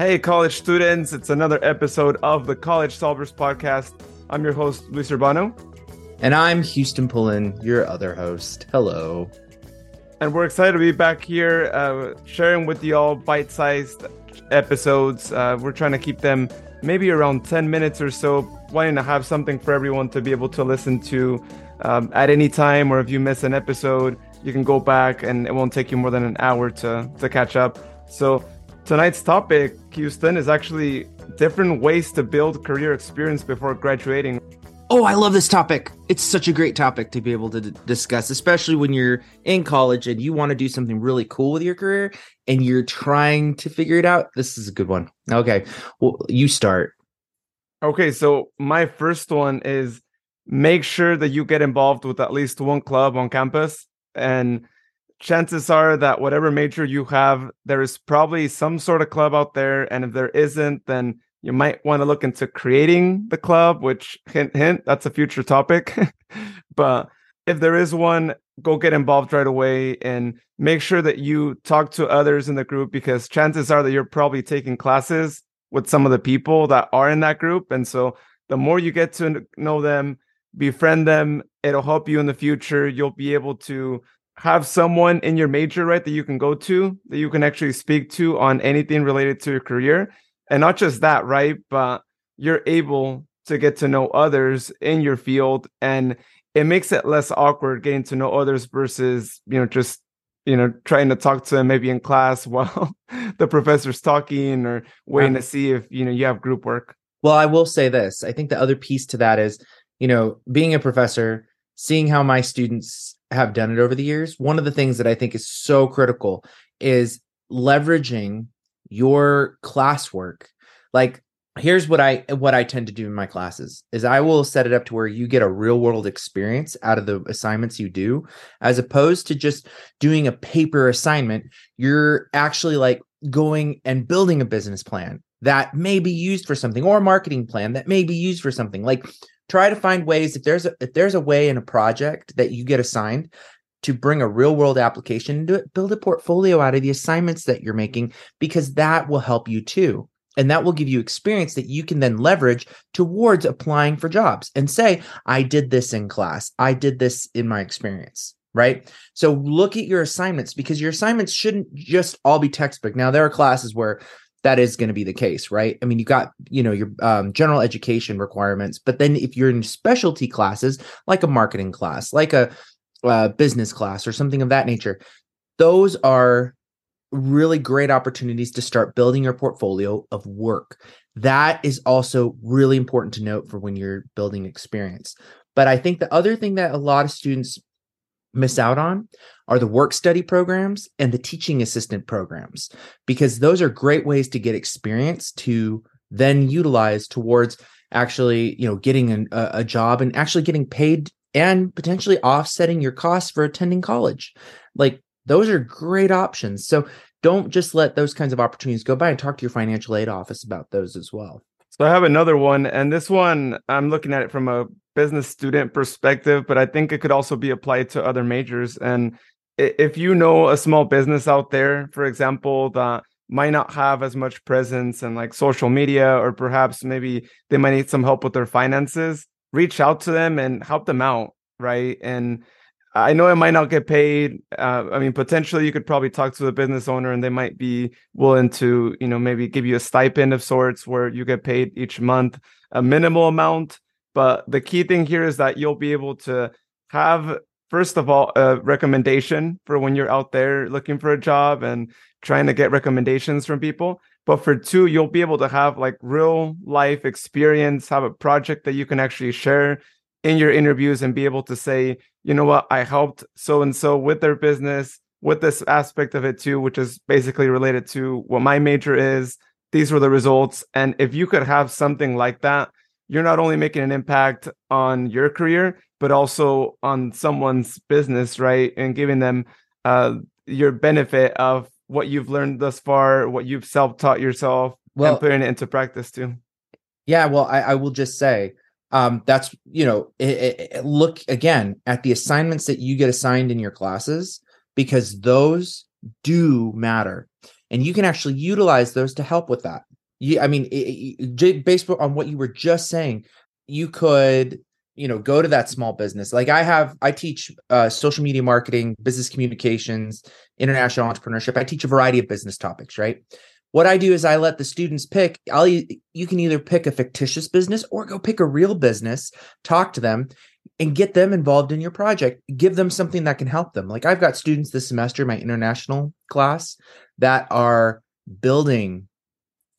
Hey, college students, it's another episode of the College Solvers Podcast. I'm your host, Luis Urbano. And I'm Houston Pullen, your other host. Hello. And we're excited to be back here uh, sharing with you all bite sized episodes. Uh, we're trying to keep them maybe around 10 minutes or so, wanting to have something for everyone to be able to listen to um, at any time, or if you miss an episode, you can go back and it won't take you more than an hour to, to catch up. So, tonight's topic, Houston, is actually different ways to build career experience before graduating. Oh, I love this topic. It's such a great topic to be able to d- discuss, especially when you're in college and you want to do something really cool with your career and you're trying to figure it out. This is a good one. Okay. Well, you start. Okay. So, my first one is make sure that you get involved with at least one club on campus. And chances are that whatever major you have, there is probably some sort of club out there. And if there isn't, then you might want to look into creating the club, which hint, hint, that's a future topic. but if there is one, go get involved right away and make sure that you talk to others in the group because chances are that you're probably taking classes with some of the people that are in that group. And so the more you get to know them, befriend them, it'll help you in the future. You'll be able to have someone in your major, right, that you can go to, that you can actually speak to on anything related to your career. And not just that, right, but you're able to get to know others in your field and it makes it less awkward getting to know others versus, you know, just you know, trying to talk to them maybe in class while the professor's talking or waiting to see if, you know, you have group work. Well, I will say this. I think the other piece to that is, you know, being a professor, seeing how my students have done it over the years, one of the things that I think is so critical is leveraging your classwork. Like here's what I what I tend to do in my classes is I will set it up to where you get a real world experience out of the assignments you do as opposed to just doing a paper assignment you're actually like going and building a business plan that may be used for something or a marketing plan that may be used for something like try to find ways if there's a if there's a way in a project that you get assigned to bring a real world application into it build a portfolio out of the assignments that you're making because that will help you too. And that will give you experience that you can then leverage towards applying for jobs and say i did this in class. I did this in my experience right? So look at your assignments because your assignments shouldn't just all be textbook. Now there are classes where that is going to be the case right? I mean you got you know your um, general education requirements but then if you're in specialty classes like a marketing class like a, a business class or something of that nature those are really great opportunities to start building your portfolio of work. That is also really important to note for when you're building experience. But i think the other thing that a lot of students miss out on are the work study programs and the teaching assistant programs because those are great ways to get experience to then utilize towards actually you know getting an, a, a job and actually getting paid and potentially offsetting your costs for attending college. Like those are great options. So don't just let those kinds of opportunities go by and talk to your financial aid office about those as well. So i have another one and this one i'm looking at it from a business student perspective but i think it could also be applied to other majors and if you know a small business out there, for example, that might not have as much presence and like social media, or perhaps maybe they might need some help with their finances, reach out to them and help them out, right? And I know it might not get paid. Uh, I mean, potentially you could probably talk to the business owner and they might be willing to, you know, maybe give you a stipend of sorts where you get paid each month a minimal amount. But the key thing here is that you'll be able to have first of all a recommendation for when you're out there looking for a job and trying to get recommendations from people. But for two you'll be able to have like real life experience have a project that you can actually share in your interviews and be able to say you know what? I helped so and so with their business with this aspect of it too which is basically related to what my major is. These were the results. And if you could have something like that you're not only making an impact on your career but also on someone's business, right? And giving them uh, your benefit of what you've learned thus far, what you've self taught yourself, well, and putting it into practice too. Yeah, well, I, I will just say um, that's you know, it, it, look again at the assignments that you get assigned in your classes because those do matter, and you can actually utilize those to help with that. You, I mean, it, it, based on what you were just saying, you could, you know, go to that small business. Like I have, I teach uh, social media marketing, business communications, international entrepreneurship. I teach a variety of business topics, right? What I do is I let the students pick. I'll you can either pick a fictitious business or go pick a real business, talk to them, and get them involved in your project. Give them something that can help them. Like I've got students this semester, my international class, that are building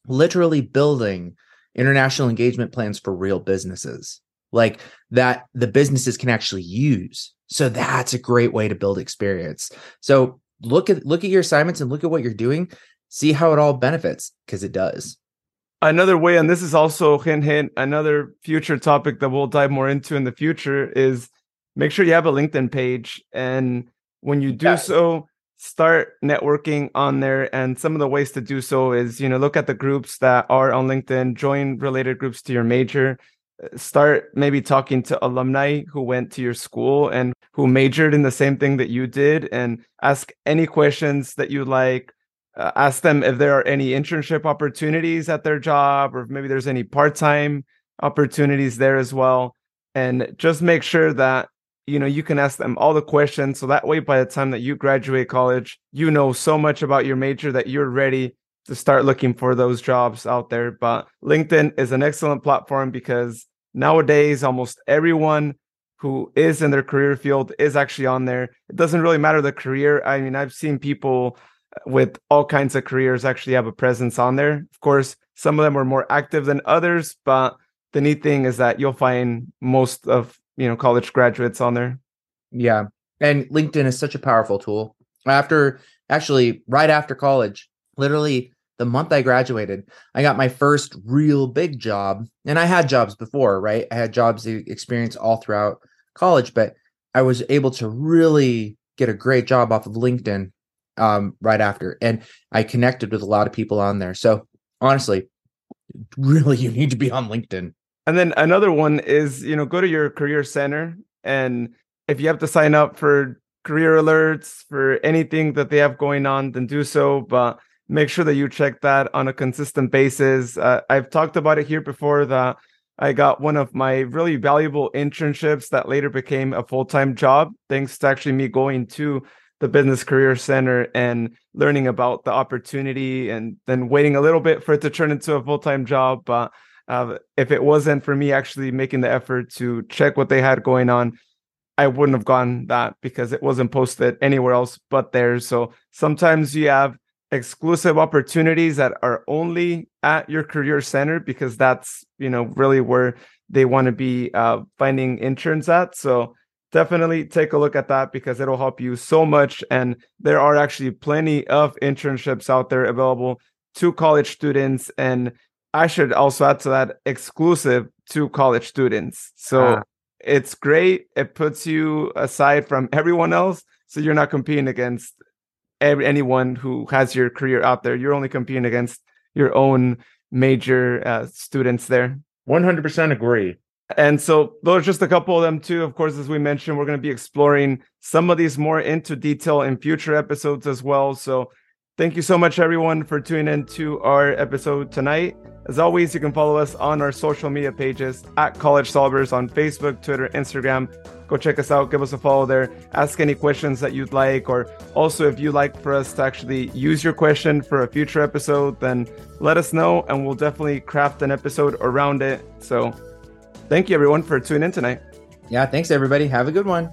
literally building international engagement plans for real businesses like that the businesses can actually use. So that's a great way to build experience. So look at look at your assignments and look at what you're doing. See how it all benefits because it does. Another way and this is also hint hint another future topic that we'll dive more into in the future is make sure you have a linkedin page. And when you do yeah. so start networking on there and some of the ways to do so is you know look at the groups that are on linkedin join related groups to your major uh, start maybe talking to alumni who went to your school and who majored in the same thing that you did and ask any questions that you like. Uh, ask them if there are any internship opportunities at their job or maybe there's any part-time opportunities there as well. And just make sure that you know you can ask them all the questions. So that way by the time that you graduate college you know so much about your major that you're ready to start looking for those jobs out there. But linkedin is an excellent platform because nowadays almost everyone who is in their career field is actually on there. It doesn't really matter the career. I mean i've seen people uh, with all kinds of careers actually have a presence on there. Of course some of them are more active than others but the neat thing is that you'll find most of you know college graduates on there. Yeah, and LinkedIn is such a powerful tool. After actually, right after college, literally the month I graduated, I got my first real big job. And I had jobs before, right? I had jobs experience all throughout college, but I was able to really get a great job off of LinkedIn um, right after. And I connected with a lot of people on there. So honestly, really, you need to be on LinkedIn. And then another one is, you know, go to your career center and if you have to sign up for career alerts for anything that they have going on, then do so. But make sure that you check that on a consistent basis. Uh, I've talked about it here before that I got one of my really valuable internships that later became a full time job, thanks to actually me going to the Business Career Center and learning about the opportunity and then waiting a little bit for it to turn into a full time job. But uh, if it wasn't for me actually making the effort to check what they had going on, I wouldn't have gone that because it wasn't posted anywhere else but there. So sometimes you have exclusive opportunities that are only at your career center because that's you know really where they want to be uh, finding interns at. So definitely take a look at that because it'll help you so much. And there are actually plenty of internships out there available to college students and I should also add to that exclusive to college students. So ah. it's great. It puts you aside from everyone else. So you're not competing against every, anyone who has your career out there. You're only competing against your own major uh, students there. 100% agree. And so those are just a couple of them too. Of course, as we mentioned, we're going to be exploring some of these more into detail in future episodes as well. So thank you so much, everyone, for tuning in to our episode tonight. As always, you can follow us on our social media pages at College Solvers on Facebook, Twitter, Instagram. Go check us out, give us a follow there, ask any questions that you'd like, or also if you'd like for us to actually use your question for a future episode, then let us know and we'll definitely craft an episode around it. So thank you everyone for tuning in tonight. Yeah, thanks everybody. Have a good one.